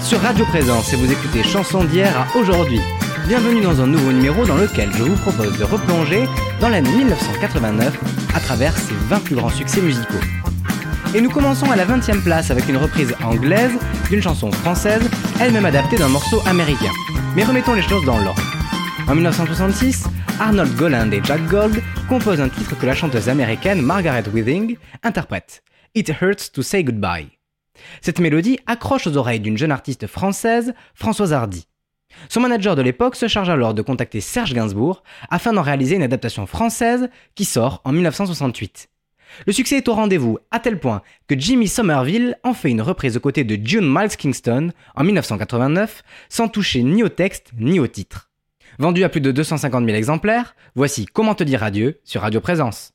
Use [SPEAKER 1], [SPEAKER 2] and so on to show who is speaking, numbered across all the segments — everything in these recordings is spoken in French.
[SPEAKER 1] Sur Radio Présence et vous écoutez Chansons d'hier à aujourd'hui. Bienvenue dans un nouveau numéro dans lequel je vous propose de replonger dans l'année 1989 à travers ses 20 plus grands succès musicaux. Et nous commençons à la 20e place avec une reprise anglaise d'une chanson française, elle-même adaptée d'un morceau américain. Mais remettons les choses dans l'ordre. En 1966, Arnold Goland et Jack Gold composent un titre que la chanteuse américaine Margaret Withing interprète, It Hurts to Say Goodbye. Cette mélodie accroche aux oreilles d'une jeune artiste française, Françoise Hardy. Son manager de l'époque se charge alors de contacter Serge Gainsbourg afin d'en réaliser une adaptation française qui sort en 1968. Le succès est au rendez-vous à tel point que Jimmy Somerville en fait une reprise aux côtés de June Miles Kingston en 1989 sans toucher ni au texte ni au titre. Vendu à plus de 250 000 exemplaires, voici Comment te dire adieu sur Radio Présence.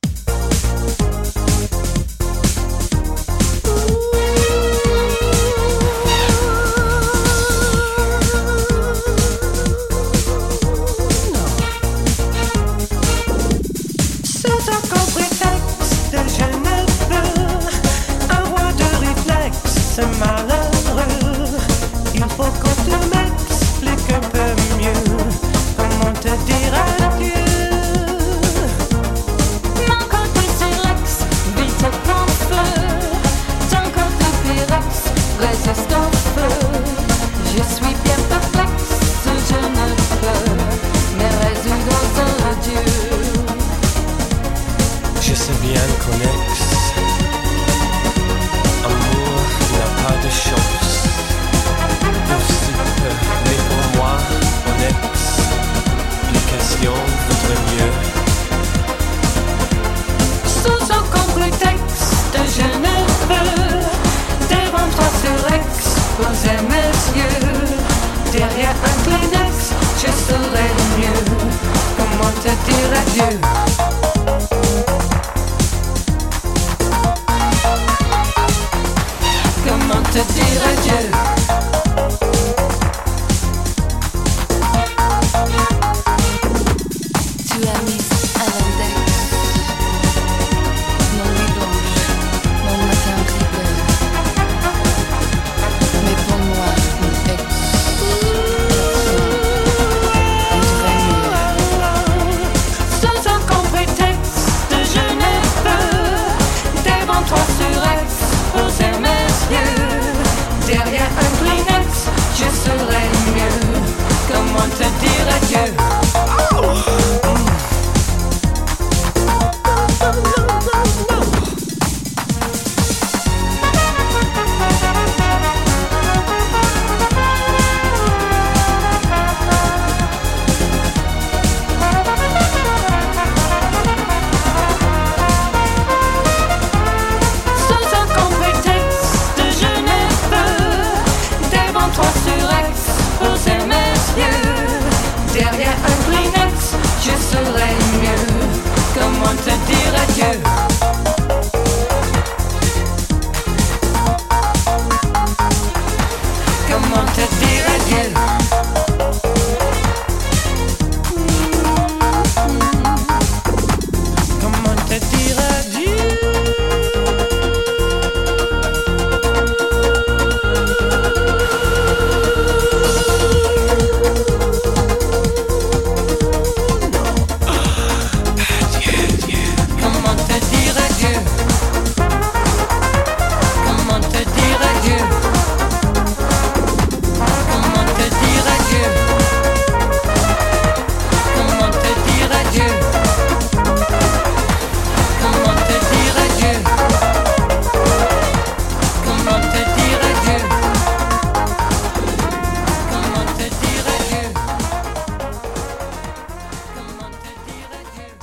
[SPEAKER 2] Mais pour moi, mieux.
[SPEAKER 3] Sous un je ne peux devant toi sur mes yeux. Derrière un Kleenex, je serais mieux. Comment te dire adieu? る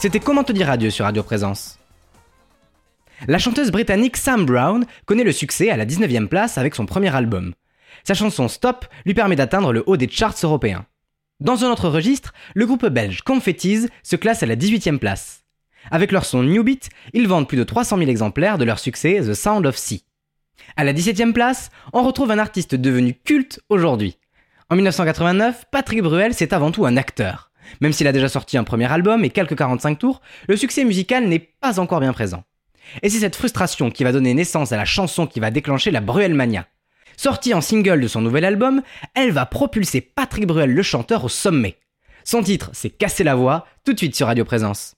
[SPEAKER 1] C'était Comment te dire adieu sur Radio Présence. La chanteuse britannique Sam Brown connaît le succès à la 19e place avec son premier album. Sa chanson Stop lui permet d'atteindre le haut des charts européens. Dans un autre registre, le groupe belge Confettis se classe à la 18e place. Avec leur son New Beat, ils vendent plus de 300 000 exemplaires de leur succès The Sound of Sea. À la 17e place, on retrouve un artiste devenu culte aujourd'hui. En 1989, Patrick Bruel, c'est avant tout un acteur. Même s'il a déjà sorti un premier album et quelques 45 tours, le succès musical n'est pas encore bien présent. Et c'est cette frustration qui va donner naissance à la chanson qui va déclencher la Bruelmania. Sortie en single de son nouvel album, elle va propulser Patrick Bruel le chanteur au sommet. Son titre, c'est Casser la voix, tout de suite sur Radio Présence.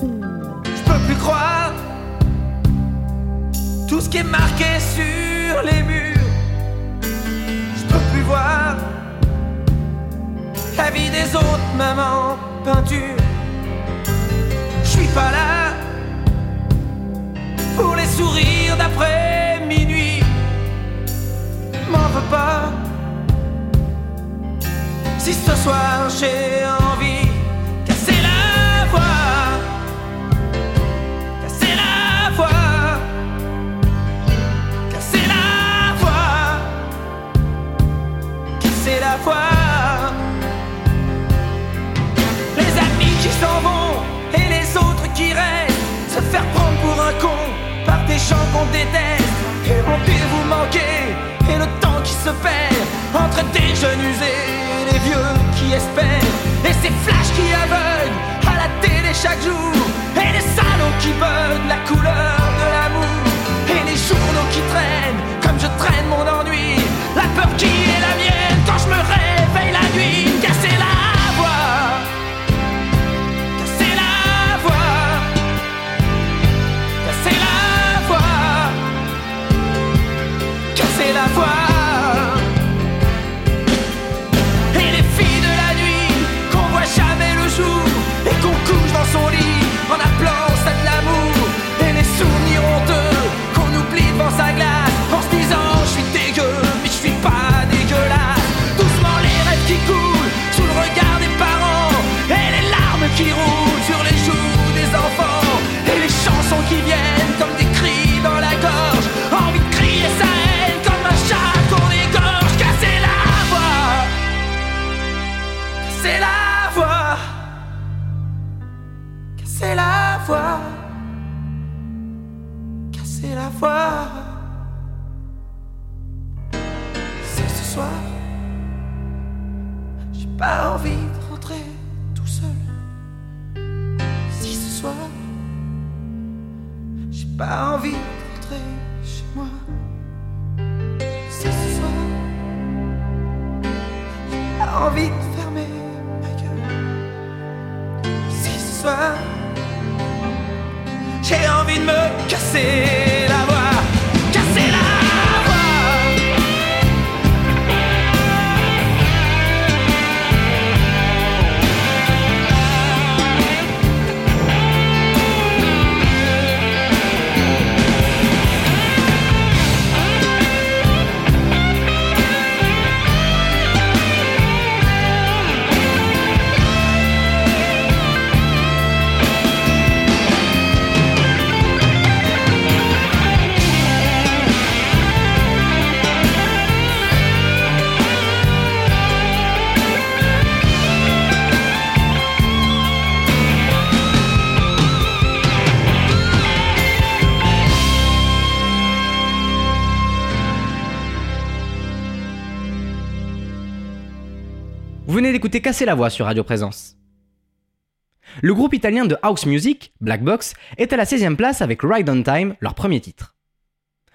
[SPEAKER 4] Je peux plus croire tout ce qui est marqué sur les murs. Je peux plus voir la vie des autres, maman, peinture. Je suis pas là pour les sourires d'après minuit. M'en veux pas. Si ce soir j'ai envie, pour un con par des gens qu'on déteste. Et mon Dieu, vous manquez, et le temps qui se perd entre des jeunes usés et les vieux qui espèrent. Et ces flashs qui aveuglent à la télé chaque jour. Et les salons qui veulent la couleur de l'amour. Et les journaux qui traînent comme je traîne mon ennui. La peur qui est la mienne quand je me réveille j'ai envie de me casser
[SPEAKER 1] D'écouter Casser la voix sur Radio Présence. Le groupe italien de house music, Black Box, est à la 16e place avec Ride on Time, leur premier titre.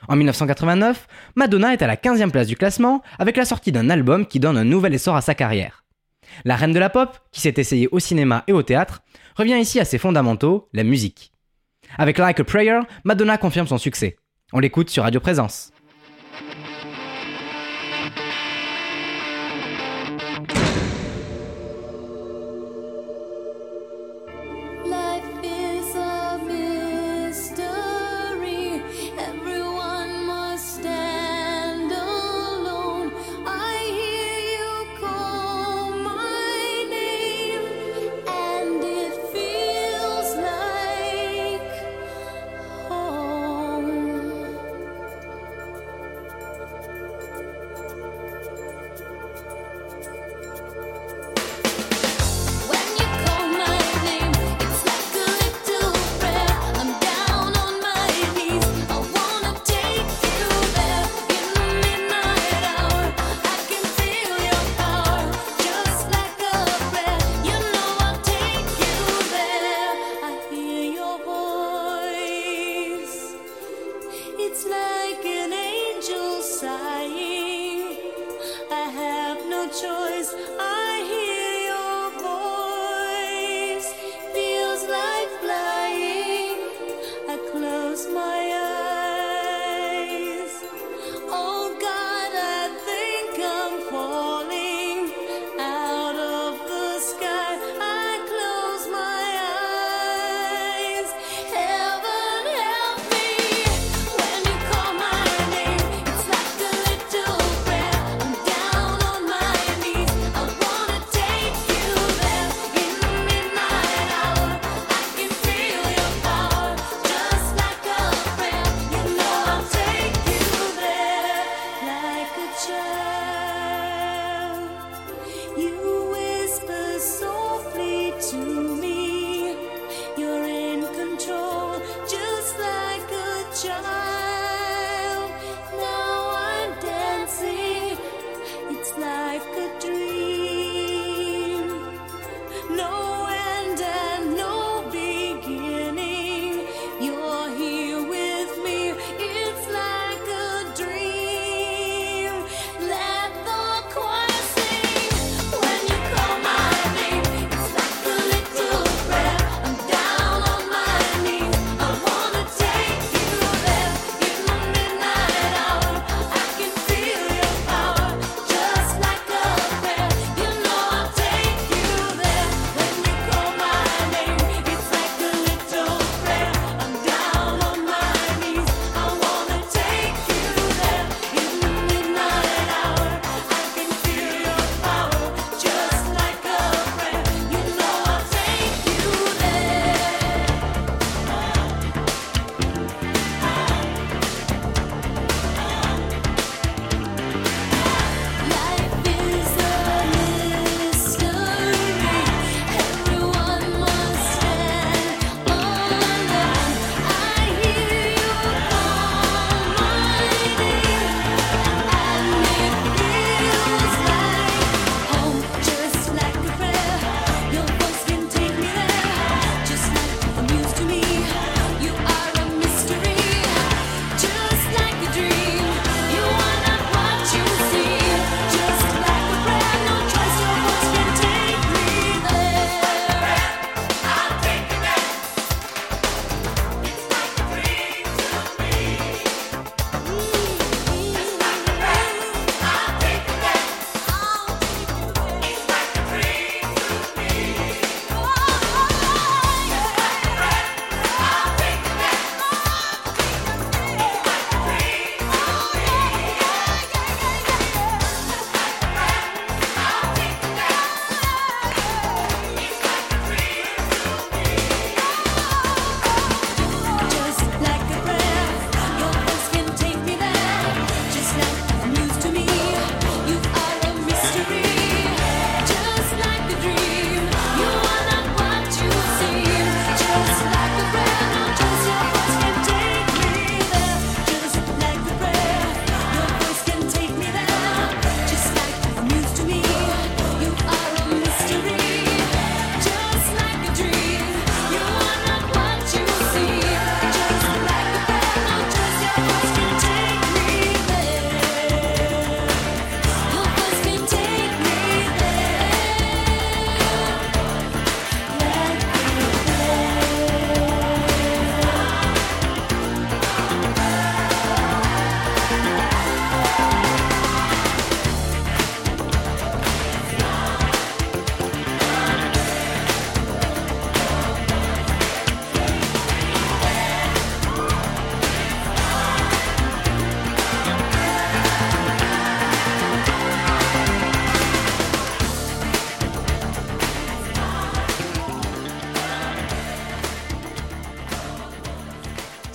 [SPEAKER 1] En 1989, Madonna est à la 15e place du classement avec la sortie d'un album qui donne un nouvel essor à sa carrière.
[SPEAKER 5] La reine de la pop, qui s'est essayée au cinéma et au théâtre, revient ici à ses fondamentaux, la musique. Avec Like a Prayer, Madonna confirme son succès. On l'écoute sur Radio Présence. choice.
[SPEAKER 6] I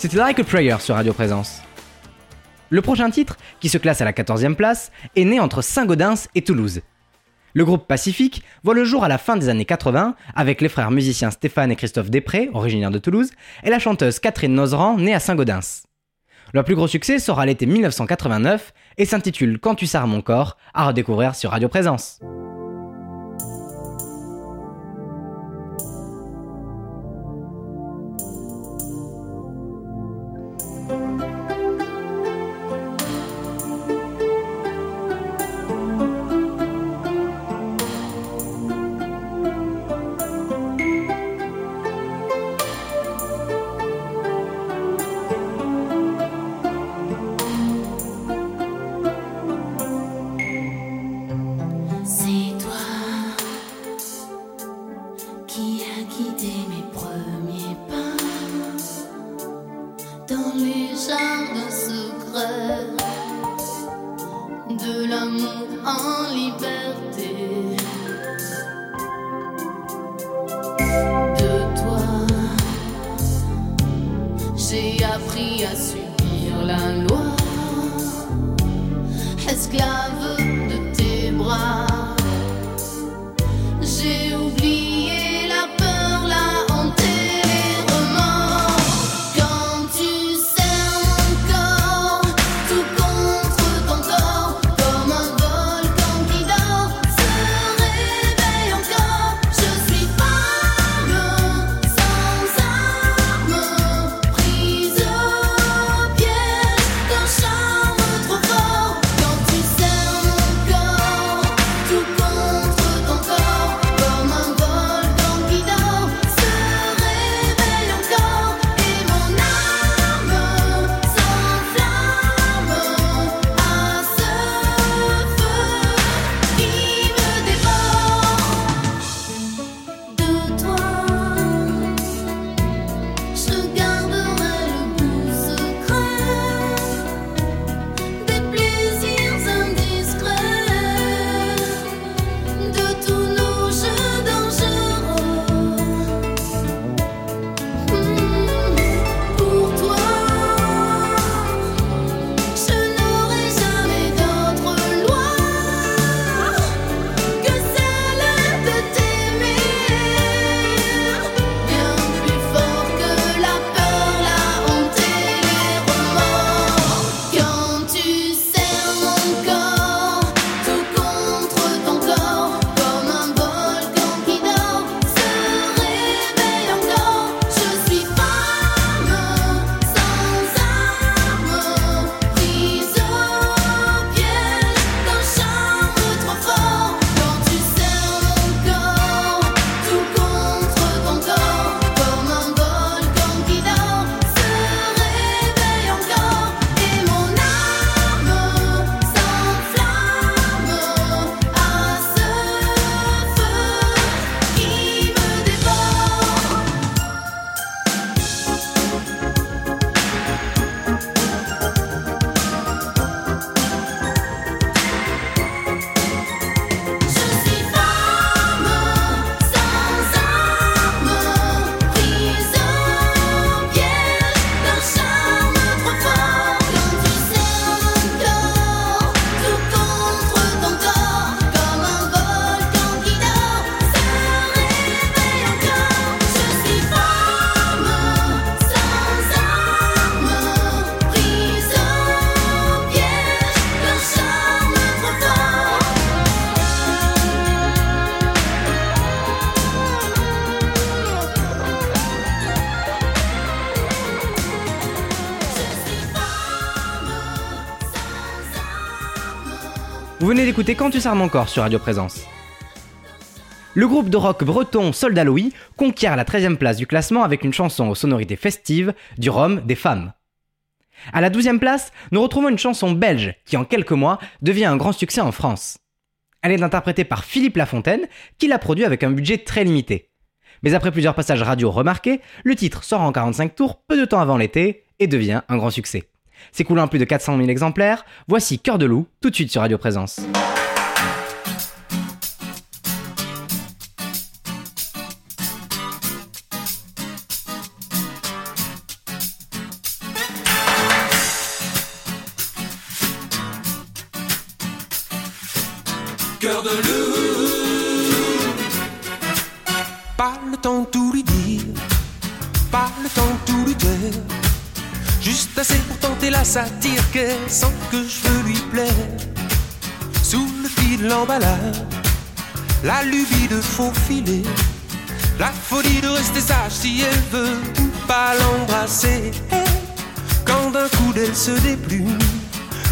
[SPEAKER 6] C'était Like a Prayer sur Radio Présence. Le prochain titre, qui se classe à la 14e place, est né entre Saint-Gaudens et Toulouse. Le groupe Pacifique voit le jour à la fin des années 80 avec les frères musiciens Stéphane et Christophe Després, originaires de Toulouse, et la chanteuse Catherine Nozeran, née à Saint-Gaudens. Leur plus gros succès sera l'été 1989 et s'intitule Quand tu sers mon corps, à redécouvrir sur Radio Présence. D'écouter Quand tu mon corps sur Radio Présence. Le groupe de rock breton Soldat Louis conquiert la 13e place du classement avec une chanson aux sonorités festives du Rhum des femmes. À la 12e place, nous retrouvons une chanson belge qui en quelques mois devient un grand succès en France. Elle est interprétée par Philippe Lafontaine qui l'a produit avec un budget très limité. Mais après plusieurs passages radio remarqués, le titre sort en 45 tours peu de temps avant l'été et devient un grand succès. S'écoulant plus de 400 000 exemplaires, voici Cœur de loup, tout de suite sur Radio Présence.
[SPEAKER 7] Satire qu'elle sent que je veux lui plaire. Sous le fil de l'emballage, la lubie de faufiler. La folie de rester sage si elle veut pas l'embrasser. Quand d'un coup d'elle se déplume,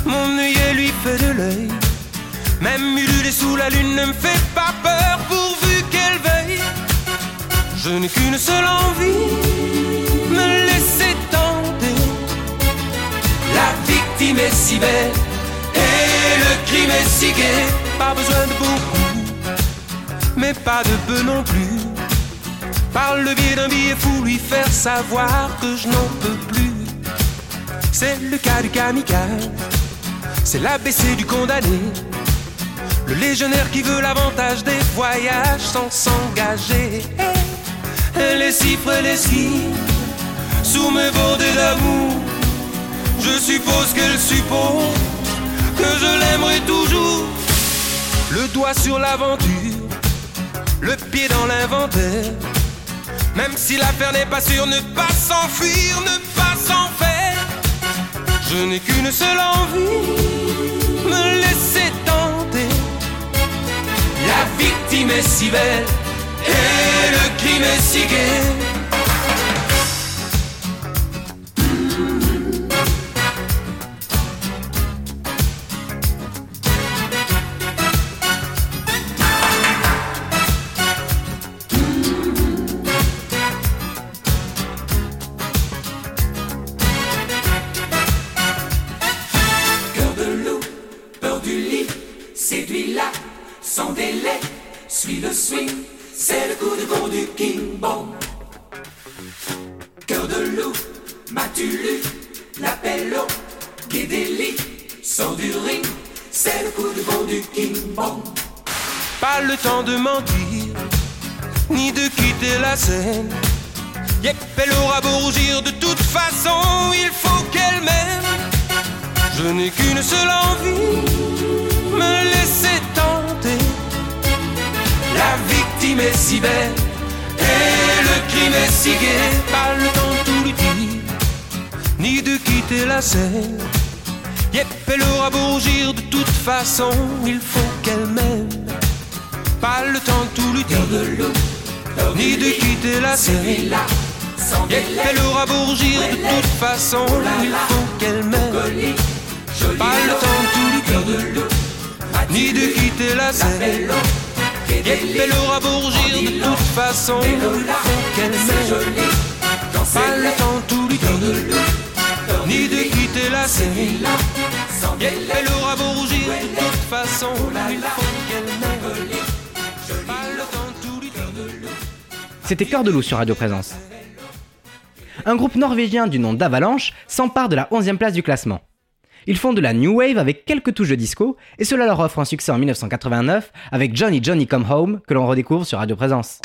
[SPEAKER 7] mon œil lui fait de l'œil. Même ululé sous la lune ne me fait pas peur pourvu qu'elle veuille. Je n'ai qu'une seule envie,
[SPEAKER 8] victime est si belle et le crime est si gai.
[SPEAKER 7] Pas besoin de beaucoup, mais pas de peu non plus. Par le biais d'un billet fou, lui faire savoir que je n'en peux plus. C'est le cas du kamikaze, c'est l'ABC du condamné. Le légionnaire qui veut l'avantage des voyages sans s'engager. Elle les cifre, les skis, sous mes bordées d'amour. Je suppose qu'elle suppose que je l'aimerai toujours. Le doigt sur l'aventure, le pied dans l'inventaire. Même si l'affaire n'est pas sûre, ne pas s'enfuir, ne pas s'en faire. Je n'ai qu'une seule envie, me laisser tenter.
[SPEAKER 8] La victime est si belle et le crime est si gai.
[SPEAKER 7] Façon, il faut qu'elle m'aime. Pas le temps de tout lui dire, de
[SPEAKER 8] loup,
[SPEAKER 7] ni de quitter la Yep,
[SPEAKER 8] délai,
[SPEAKER 7] elle aura beau rougir, de toute façon, il faut qu'elle m'aime. Pas le temps de tout lui dire, ni de quitter la
[SPEAKER 8] Guédéli,
[SPEAKER 7] elle aura beau rougir, de toute façon, il faut qu'elle m'aime. Pas le temps de tout lui dire, ni de quitter la
[SPEAKER 8] délai,
[SPEAKER 7] elle aura beau rougir,
[SPEAKER 1] C'était Cœur de loup sur Radio Présence. Un groupe norvégien du nom d'Avalanche s'empare de la 11e place du classement. Ils font de la new wave avec quelques touches de disco et cela leur offre un succès en 1989 avec Johnny Johnny Come Home que l'on redécouvre sur Radio Présence.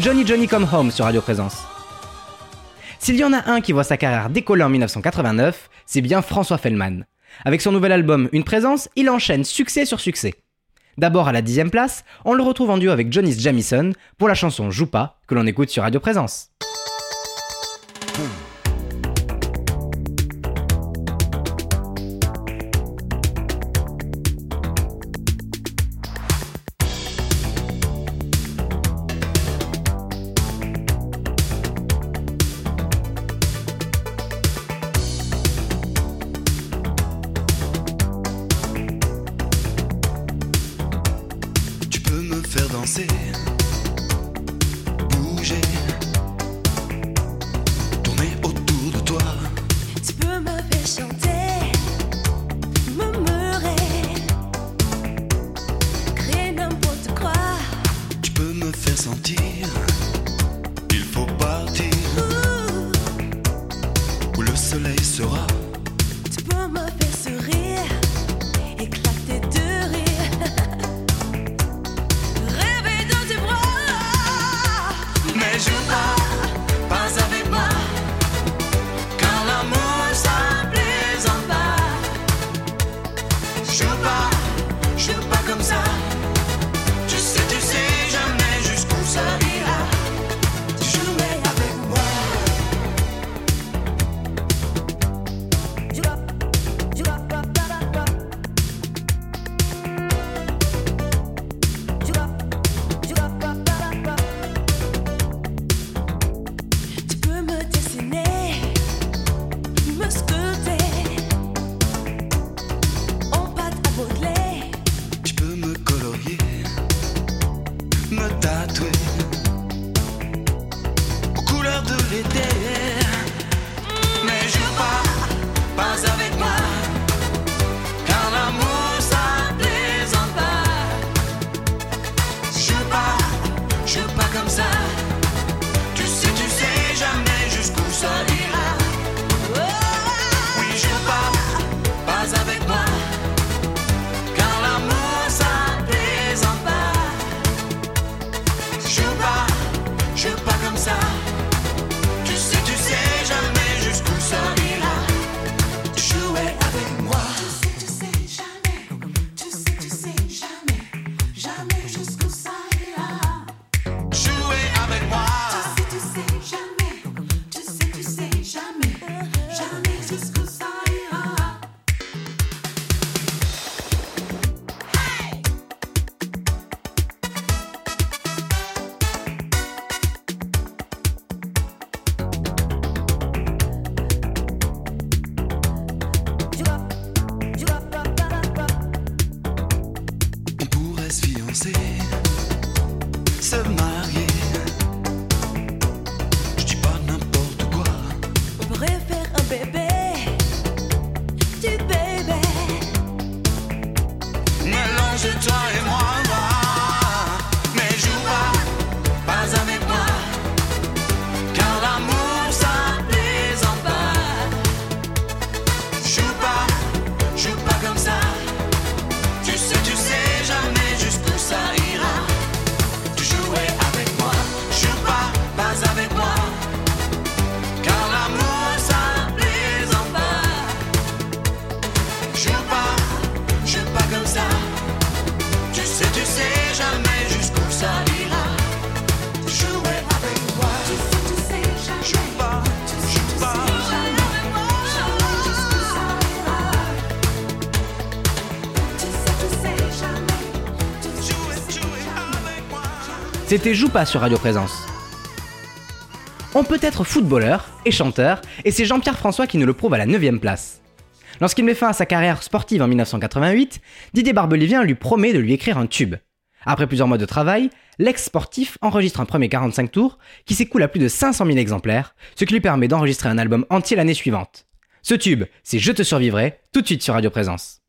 [SPEAKER 8] Johnny Johnny Come Home
[SPEAKER 9] sur Radio Présence. S'il y en a un qui voit sa carrière décoller en 1989, c'est bien François Fellman. Avec son nouvel album Une Présence, il enchaîne succès sur succès. D'abord à la dixième place, on le retrouve en duo avec Johnny Jamison pour la chanson Joue pas, que l'on écoute sur Radio Présence. C'était Joue pas sur Radio Présence. On peut être footballeur et chanteur, et c'est Jean-Pierre François qui nous le prouve à la 9ème place. Lorsqu'il met fin à sa carrière sportive en 1988, Didier Barbelivien lui promet de lui écrire un tube. Après plusieurs mois de travail, l'ex-sportif enregistre un premier 45 tours qui s'écoule à plus de 500 000 exemplaires, ce qui lui permet d'enregistrer un album entier l'année suivante. Ce tube, c'est Je te survivrai, tout de suite sur Radio Présence.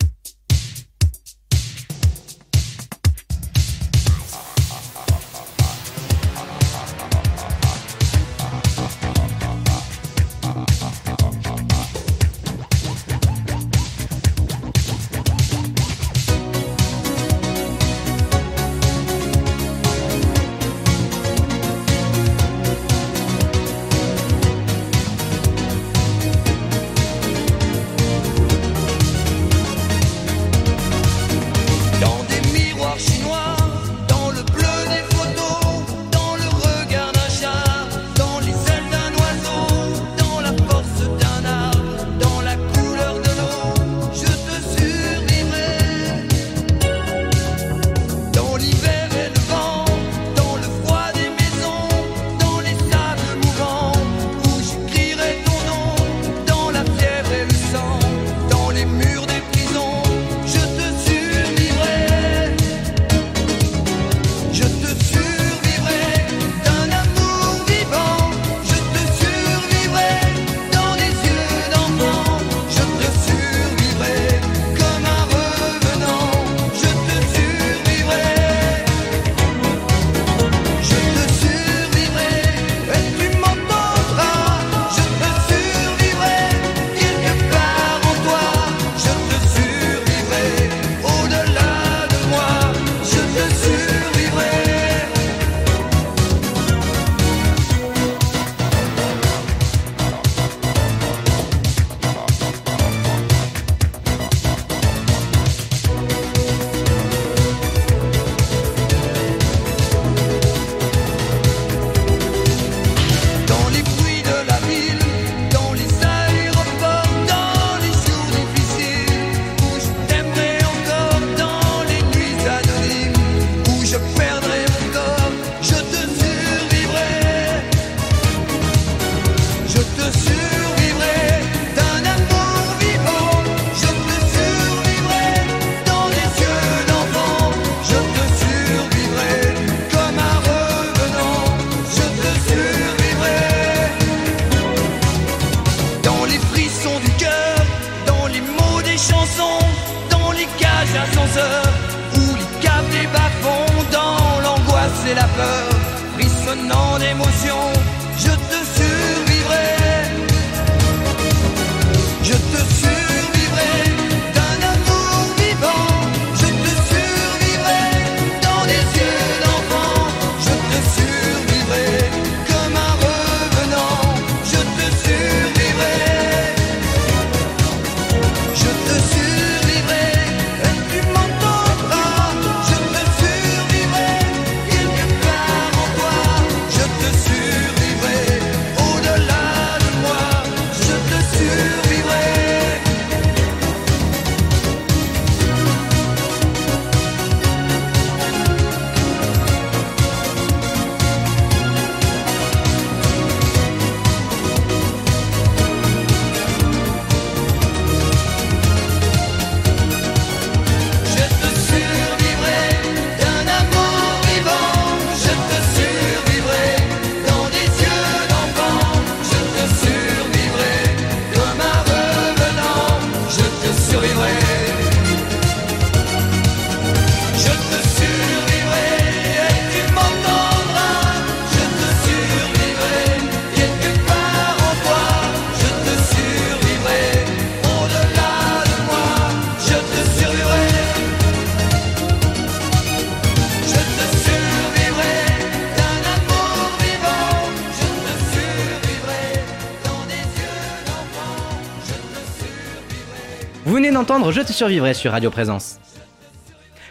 [SPEAKER 1] Je te survivrai sur Radio Présence.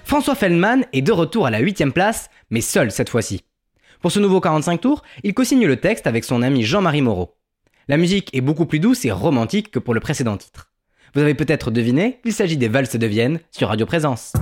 [SPEAKER 1] François Feldman est de retour à la 8ème place, mais seul cette fois-ci. Pour ce nouveau 45 tours, il co-signe le texte avec son ami Jean-Marie Moreau. La musique est beaucoup plus douce et romantique que pour le précédent titre. Vous avez peut-être deviné, il s'agit des Valses de Vienne sur Radio Présence.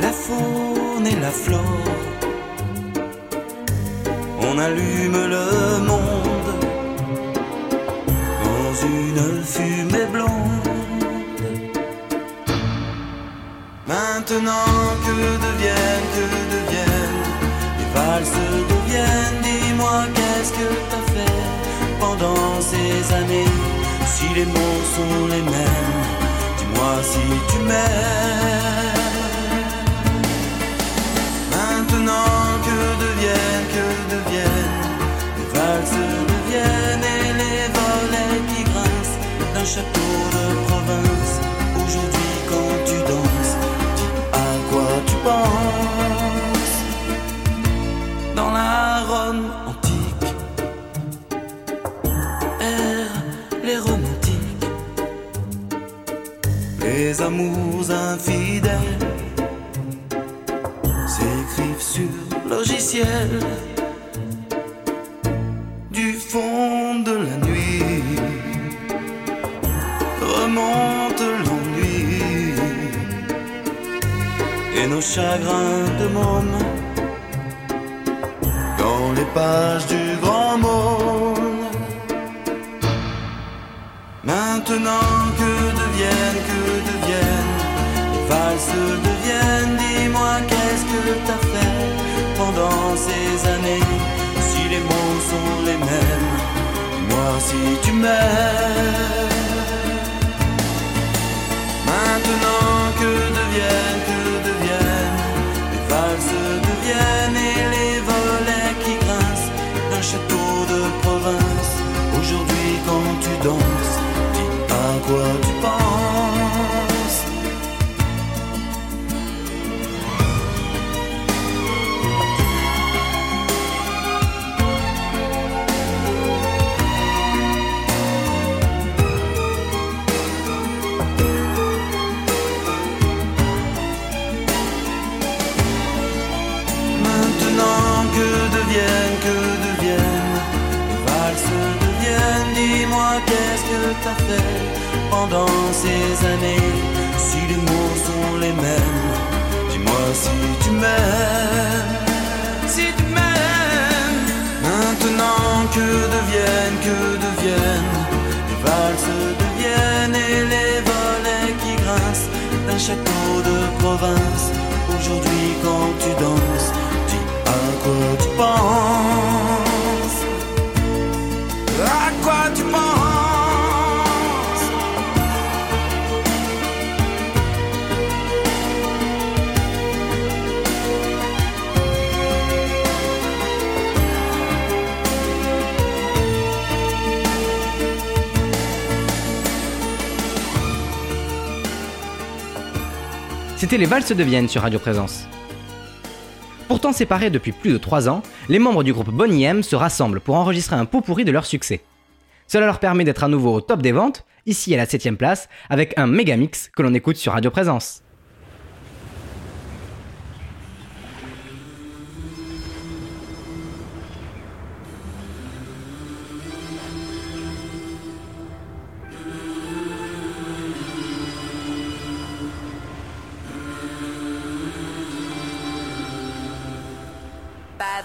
[SPEAKER 9] La faune et la flore on allume le monde dans une fumée blonde. Maintenant que deviennent, que deviennent les valses deviennent. Dis-moi qu'est-ce que t'as fait pendant ces années? Si les mots sont les mêmes, dis-moi si tu m'aimes. D'un château de province. Aujourd'hui, quand tu danses, à quoi tu penses? Dans la Rome antique, errent les romantiques, les amours infidèles s'écrivent sur logiciel nos chagrins de môme dans les pages du grand monde. Maintenant que deviennent, que deviennent les valses deviennent, dis-moi qu'est-ce que t'as fait pendant ces années? Si les mots sont les mêmes, dis-moi si tu m'aimes. Maintenant que deviennent, tu danses Dis à quoi tu penses. Maintenant que deviennent, pendant ces années. Si les mots sont les mêmes, dis-moi si tu m'aimes. Si tu m'aimes, maintenant que deviennent, que deviennent les valses deviennent et les volets qui grincent d'un château de province. Aujourd'hui, quand tu danses, dis à quoi tu penses.
[SPEAKER 10] C'était les Valses de Vienne sur Radio Présence. Pourtant séparés depuis plus de 3 ans, les membres du groupe Bonnie M se rassemblent pour enregistrer un pot pourri de leur succès. Cela leur permet d'être à nouveau au top des ventes, ici à la 7ème place, avec un méga mix que l'on écoute sur Radio Présence.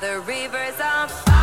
[SPEAKER 11] the river's
[SPEAKER 10] on.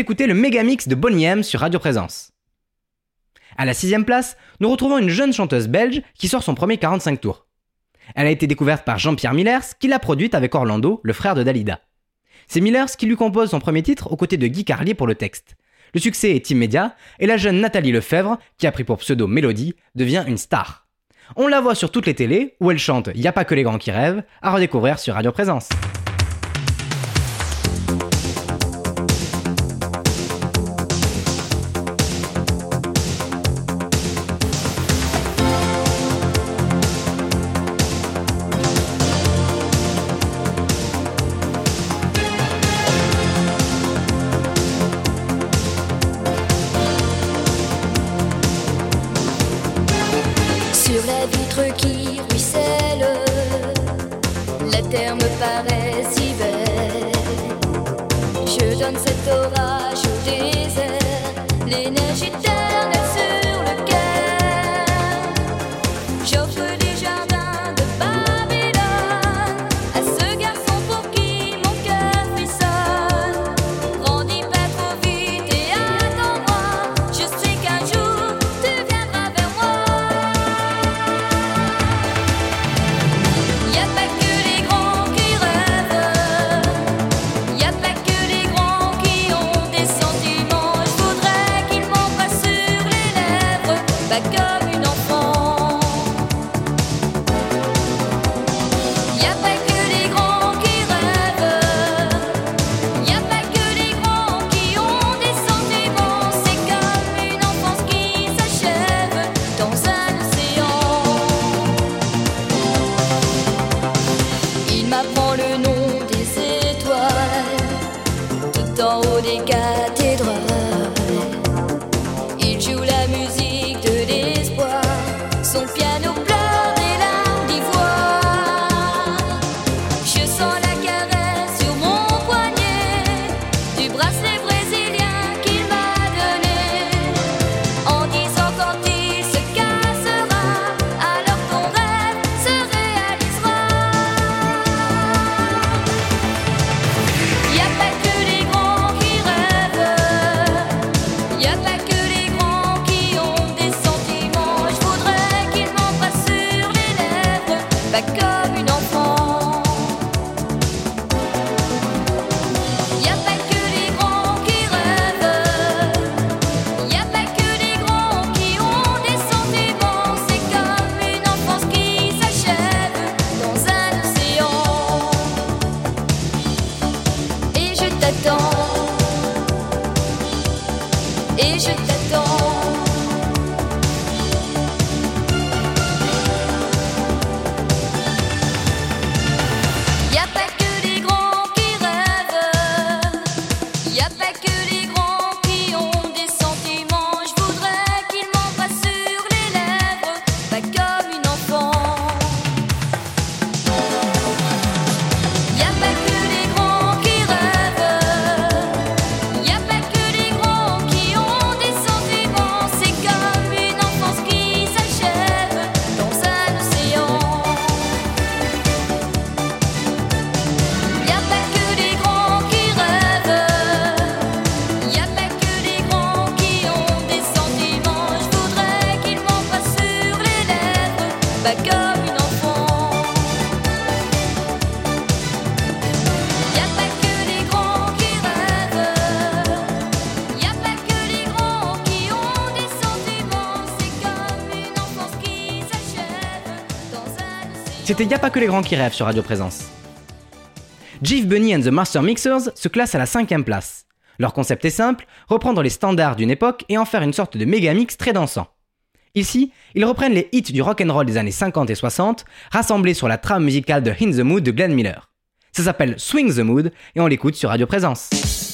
[SPEAKER 10] d'écouter le méga mix de Bonnie sur Radio Présence.
[SPEAKER 12] À la sixième place, nous retrouvons une jeune chanteuse belge qui sort son premier 45 tours. Elle a été découverte par Jean-Pierre Millers, qui l'a produite avec Orlando, le frère de Dalida. C'est Millers qui lui compose son premier titre aux côtés de Guy Carlier pour le texte. Le succès est immédiat et la jeune Nathalie Lefebvre, qui a pris pour pseudo Mélodie, devient une star. On la voit sur toutes les télés où elle chante Y'a pas que les grands qui rêvent, à redécouvrir sur Radio Présence. C'était Y a pas que les grands qui rêvent sur Radio Présence. Jeff Bunny and the Master Mixers se classent à la cinquième place. Leur concept est simple, reprendre les standards d'une époque et en faire une sorte de méga mix très dansant. Ici, ils reprennent les hits du rock'n'roll des années 50 et 60, rassemblés sur la trame musicale de In the Mood de Glenn Miller. Ça s'appelle Swing the Mood et on l'écoute sur Radio Présence.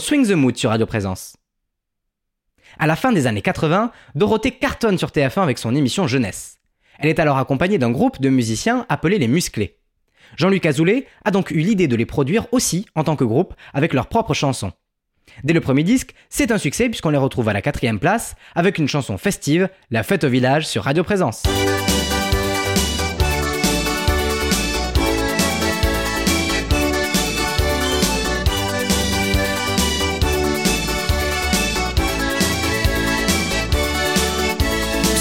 [SPEAKER 1] Swing the Mood sur Radio Présence. À la fin des années 80, Dorothée cartonne sur TF1 avec son émission Jeunesse. Elle est alors accompagnée d'un groupe de musiciens appelés les Musclés. Jean-Luc Azoulay a donc eu l'idée de les produire aussi en tant que groupe avec leurs propres chansons. Dès le premier disque, c'est un succès puisqu'on les retrouve à la quatrième place avec une chanson festive, La fête au village sur Radio Présence.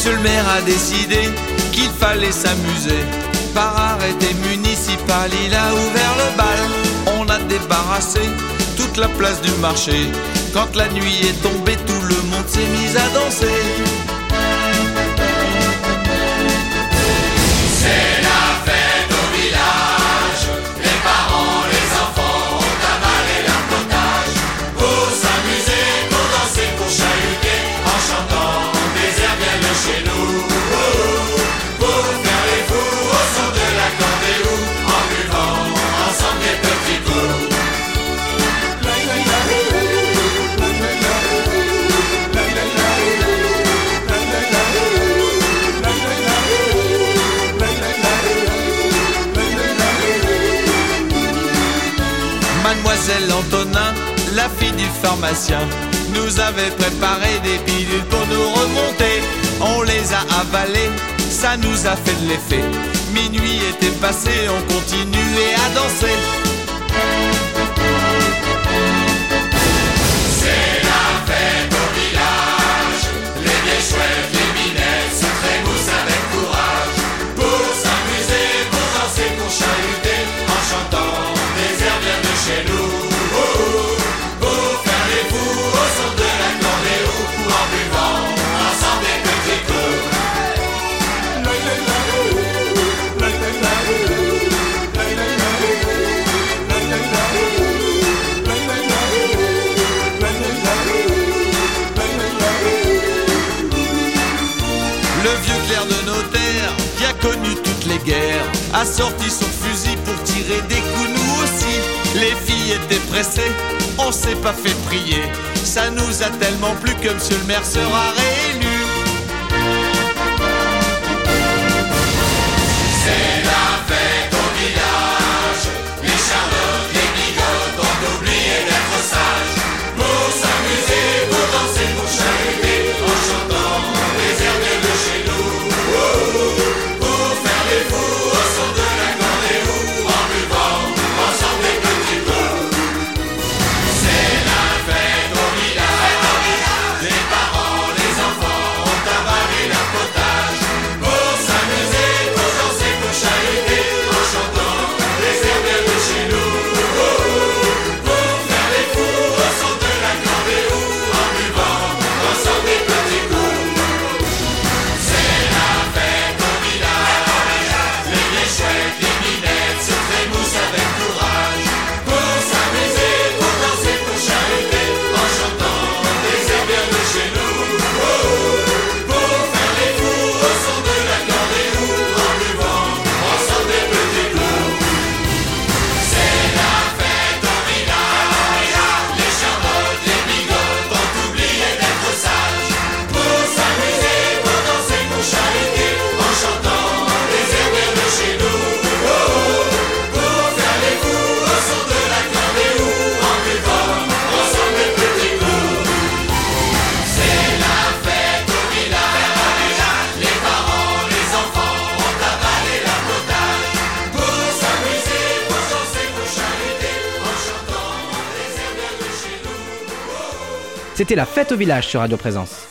[SPEAKER 13] Monsieur le maire a décidé qu'il fallait s'amuser. Par arrêté municipal, il a ouvert le bal. On a débarrassé toute la place du marché. Quand la nuit est tombée, tout le monde s'est mis à danser. La fille du pharmacien, nous avait préparé des pilules pour nous remonter. On les a avalées, ça nous a fait de l'effet. Minuit était passé, on continuait à danser. A sorti son fusil pour tirer des coups nous aussi. Les filles étaient pressées, on s'est pas fait prier. Ça nous a tellement plu que monsieur le maire sera réélu.
[SPEAKER 14] Les parents,
[SPEAKER 1] C'était la fête au village sur Radio Présence.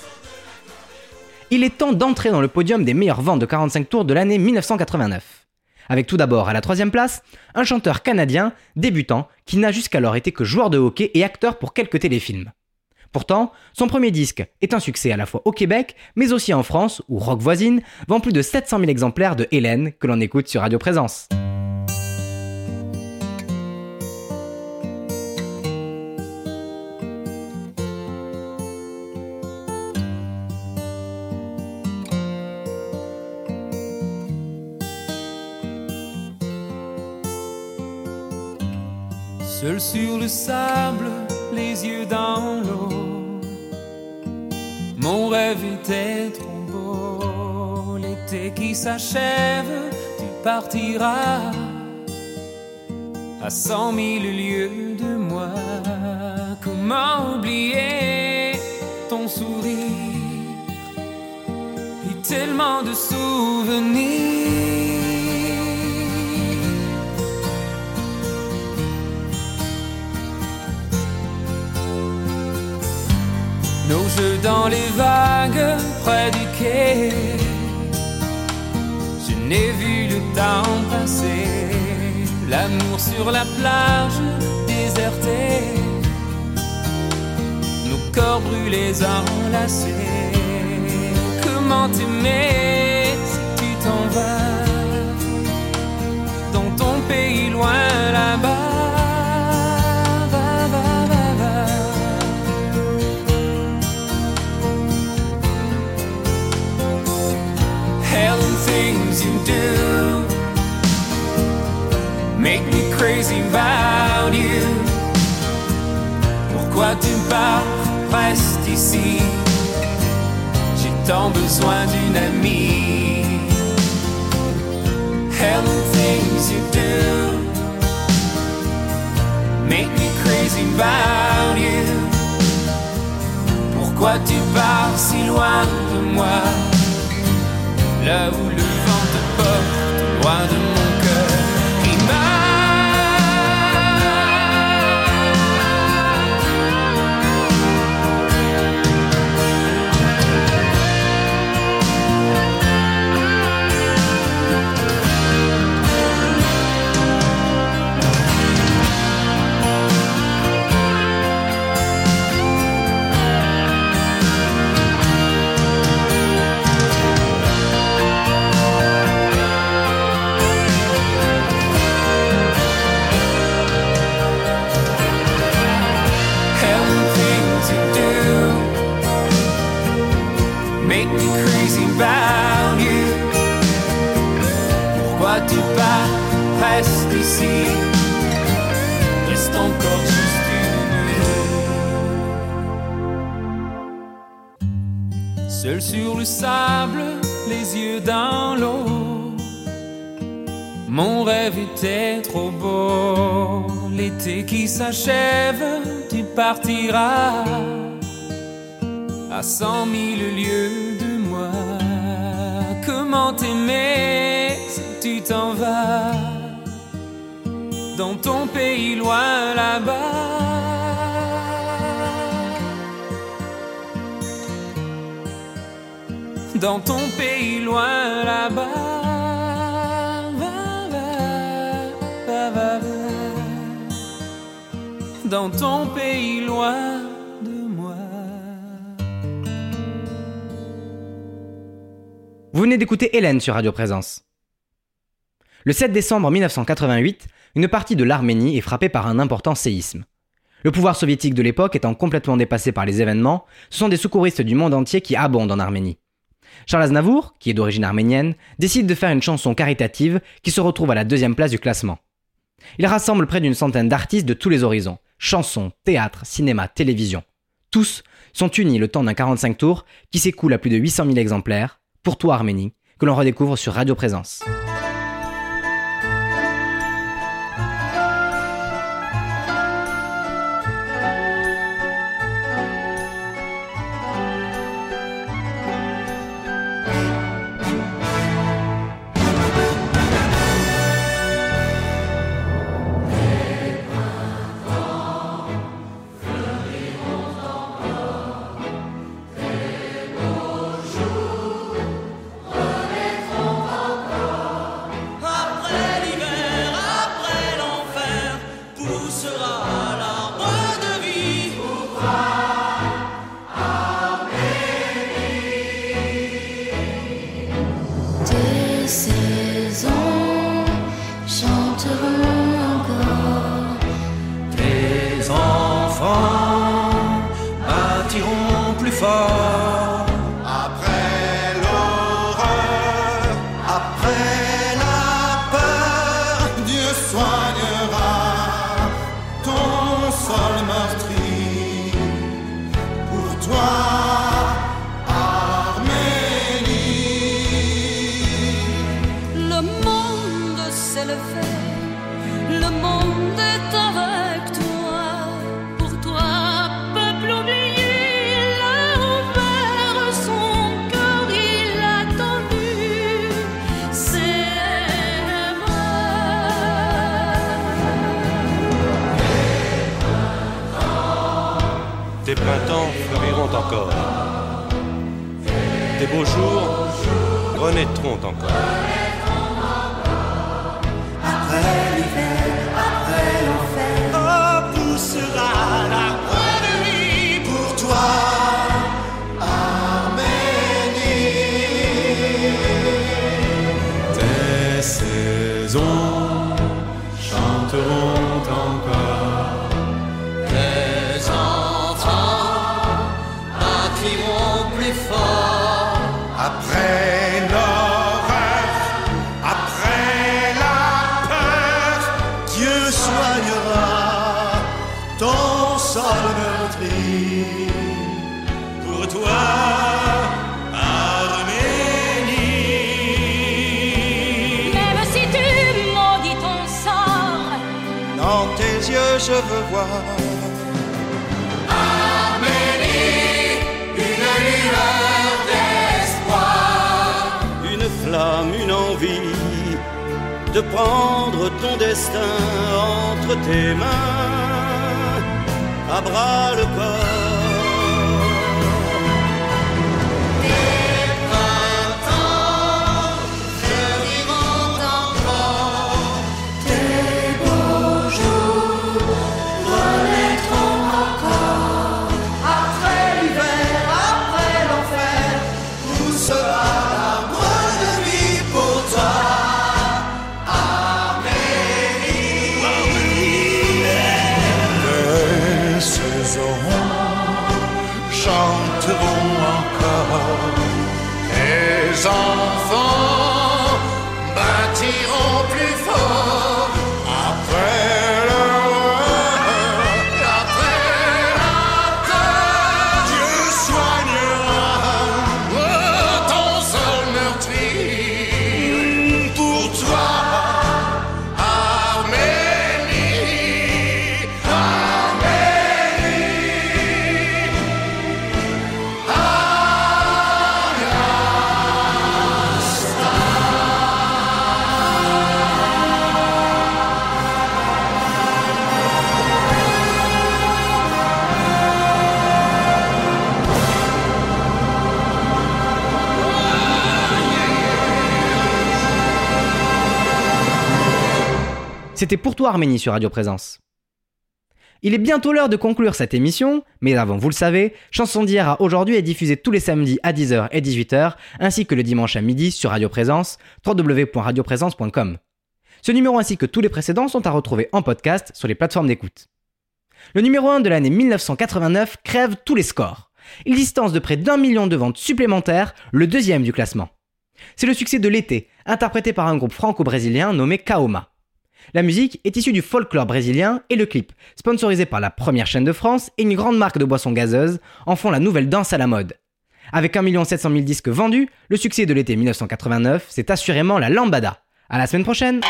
[SPEAKER 1] Il est temps d'entrer dans le podium des meilleures ventes de 45 tours de l'année 1989. Avec tout d'abord à la troisième place, un chanteur canadien, débutant, qui n'a jusqu'alors été que joueur de hockey et acteur pour quelques téléfilms. Pourtant, son premier disque est un succès à la fois au Québec, mais aussi en France, où Rock Voisine vend plus de 700 000 exemplaires de Hélène, que l'on écoute sur Radio Présence.
[SPEAKER 15] Seul sur le sable, les yeux dans l'eau. Mon rêve était trop beau. L'été qui s'achève, tu partiras à cent mille lieues de moi. Comment oublier ton sourire? Et tellement de souvenirs? Nos jeux dans les vagues près du quai. Je n'ai vu le temps passer. L'amour sur la plage désertée. Nos corps brûlés enlacés. Comment t'aimer si tu t'en vas? Dans ton pays loin things you do make me crazy about you. Pourquoi tu pars, reste ici? J'ai tant besoin d'une amie. Hell things you do make me crazy about you. Pourquoi tu pars si loin de moi? Là où le vent te porte, loin de mon reste encore juste une nuit. Seul sur le sable, les yeux dans l'eau. Mon rêve était trop beau. L'été qui s'achève, tu partiras à cent mille lieues de moi. Comment t'aimer si tu t'en vas? Dans ton pays loin là-bas? Dans ton pays loin là-bas. Dans ton pays loin de moi.
[SPEAKER 1] Vous venez d'écouter Hélène sur Radio Présence. Le 7 décembre 1988, une partie de l'Arménie est frappée par un important séisme. Le pouvoir soviétique de l'époque étant complètement dépassé par les événements, ce sont des secouristes du monde entier qui abondent en Arménie. Charles Aznavour, qui est d'origine arménienne, décide de faire une chanson caritative qui se retrouve à la deuxième place du classement. Il rassemble près d'une centaine d'artistes de tous les horizons, chansons, théâtre, cinéma, télévision. Tous sont unis le temps d'un 45 tours qui s'écoule à plus de 800 000 exemplaires, pour toi Arménie, que l'on redécouvre sur Radio Présence.
[SPEAKER 12] Renaîtront encore.
[SPEAKER 9] De prendre ton destin entre tes mains, à bras le corps.
[SPEAKER 1] C'était pour toi Arménie sur Radio Présence. Il est bientôt l'heure de conclure cette émission, mais avant, vous le savez, Chanson d'hier à aujourd'hui est diffusée tous les samedis à 10h et 18h, ainsi que le dimanche à midi sur Radio Présence, www.radioprésence.com. Ce numéro ainsi que tous les précédents sont à retrouver en podcast sur les plateformes d'écoute. Le numéro 1 de l'année 1989 crève tous les scores. Il distance de près d'un million de ventes supplémentaires, le deuxième du classement. C'est le succès de l'été, interprété par un groupe franco-brésilien nommé Kaoma. La musique est issue du folklore brésilien et le clip, sponsorisé par la première chaîne de France et une grande marque de boissons gazeuses, en font la nouvelle danse à la mode. Avec 1 700 000 disques vendus, le succès de l'été 1989, c'est assurément la lambada. À la semaine prochaine!